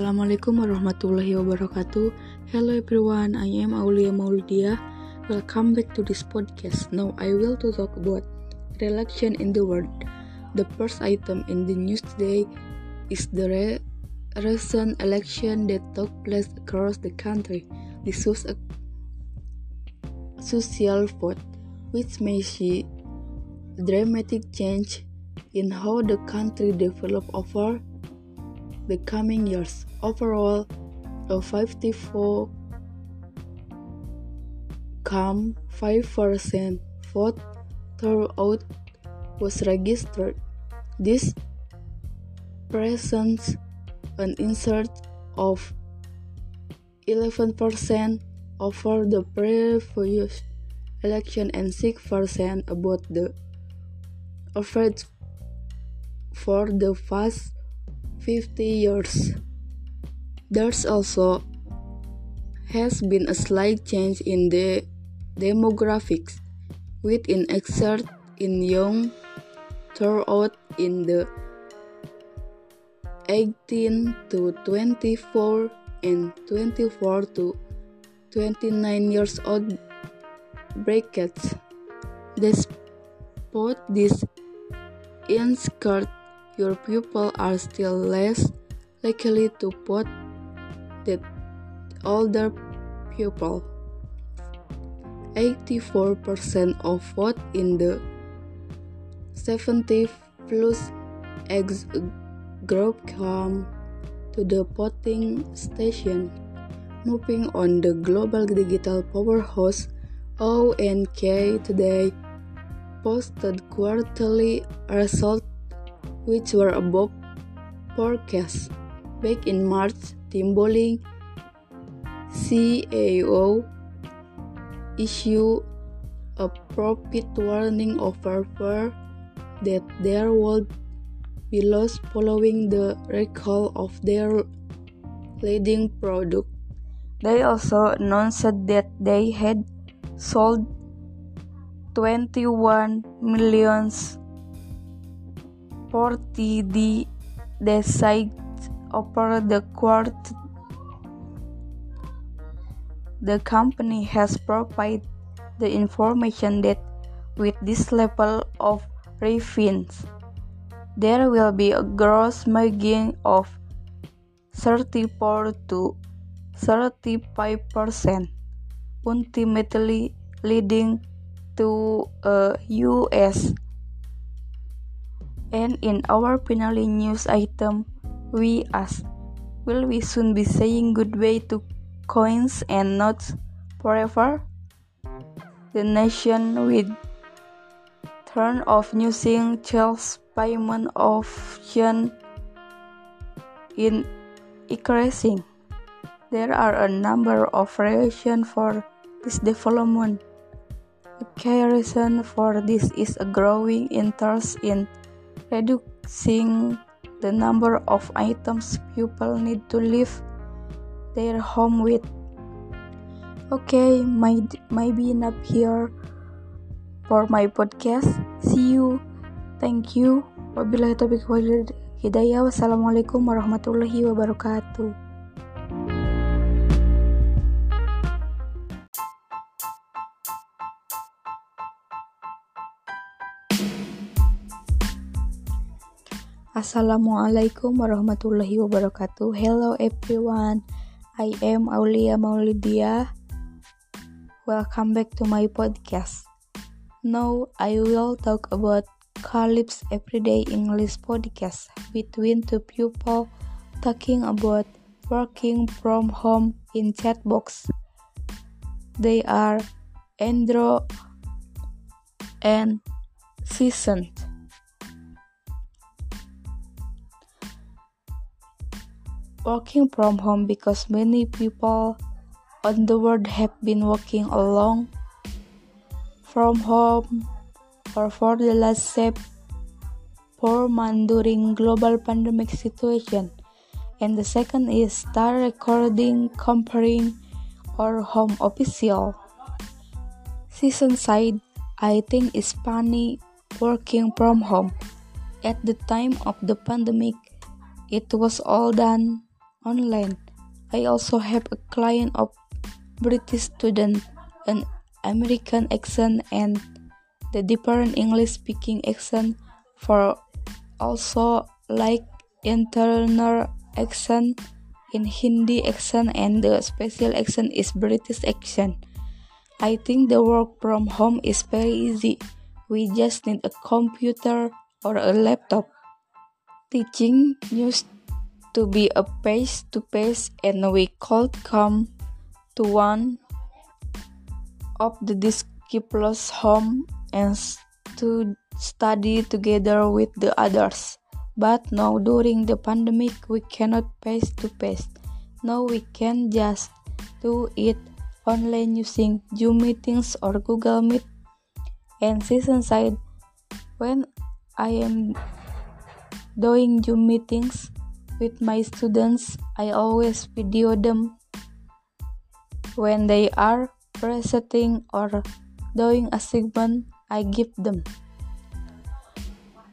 Assalamualaikum warahmatullahi wabarakatuh. Hello everyone, I am Aulia Maulidia. Welcome back to this podcast. Now I will to talk about election in the world. The first item in the news today is the re- recent election that took place across the country. This was a social vote, which may see dramatic change in how the country developed over the coming years. Overall, a 54.5% vote turnout was registered. This presents an insert of 11% over the previous election and 6% about the average for the past 50 years. There's also has been a slight change in the demographics, with an exert in young turnout in the 18 to 24 and 24 to 29 years old brackets. Despite this insert your pupils are still less likely to vote than older pupils. 84% of vote in the 70 plus age group come to the voting station. Moving on the global digital powerhouse ONK today posted quarterly results which were above forecast. Back in March, Tim Bolling, CEO, issued a profit warning over fear that there would be loss following the recall of their leading product. They also announced that they had sold 21 millions 40 the decide over the court. The company has provided the information that with this level of refins there will be a gross margin of 34 to 35 percent ultimately leading to a US and in our finale news item, we ask, will we soon be saying goodbye to coins and notes forever? The nation with turn of using Charles payment option in increasing. There are a number of reasons for this development. A key reason for this is a growing interest in reducing the number of items people need to leave their home with. Okay, my, maybe enough here for my podcast. See you. Thank you. Wabillahi taufiq wal hidayah. Wassalamualaikum warahmatullahi wabarakatuh. Assalamualaikum warahmatullahi wabarakatuh. Hello everyone. I am Aulia Maulidia. Welcome back to my podcast. Now I will talk about Calypso Everyday English podcast between two people talking about working from home in chat box. They are Andrew and Season. Working from home because many people on the world have been working along from home or for the last four months during global pandemic situation. And the second is start recording comparing or home official. Season side i think is funny working from home. At the time of the pandemic it was all done online. I also have a client of British student, an American accent and the different English speaking accent for also like internal accent in Hindi accent and the special accent is British accent. I think the work from home is very easy. We just need a computer or a laptop. Teaching used to be a pace to pace and we could come to one of the disciples' home and to study together with the others. But now during the pandemic we cannot face to face. Now we can just do it online using Zoom meetings or Google Meet. And season side when I am doing Zoom meetings with my students, I always video them when they are presenting or doing a segment I give them.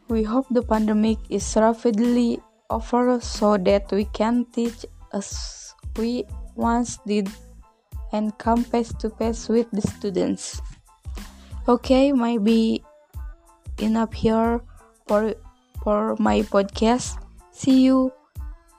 We hope the pandemic is rapidly over so that we can teach as we once did and come face to face with the students. Okay, maybe enough here for for my podcast. See you.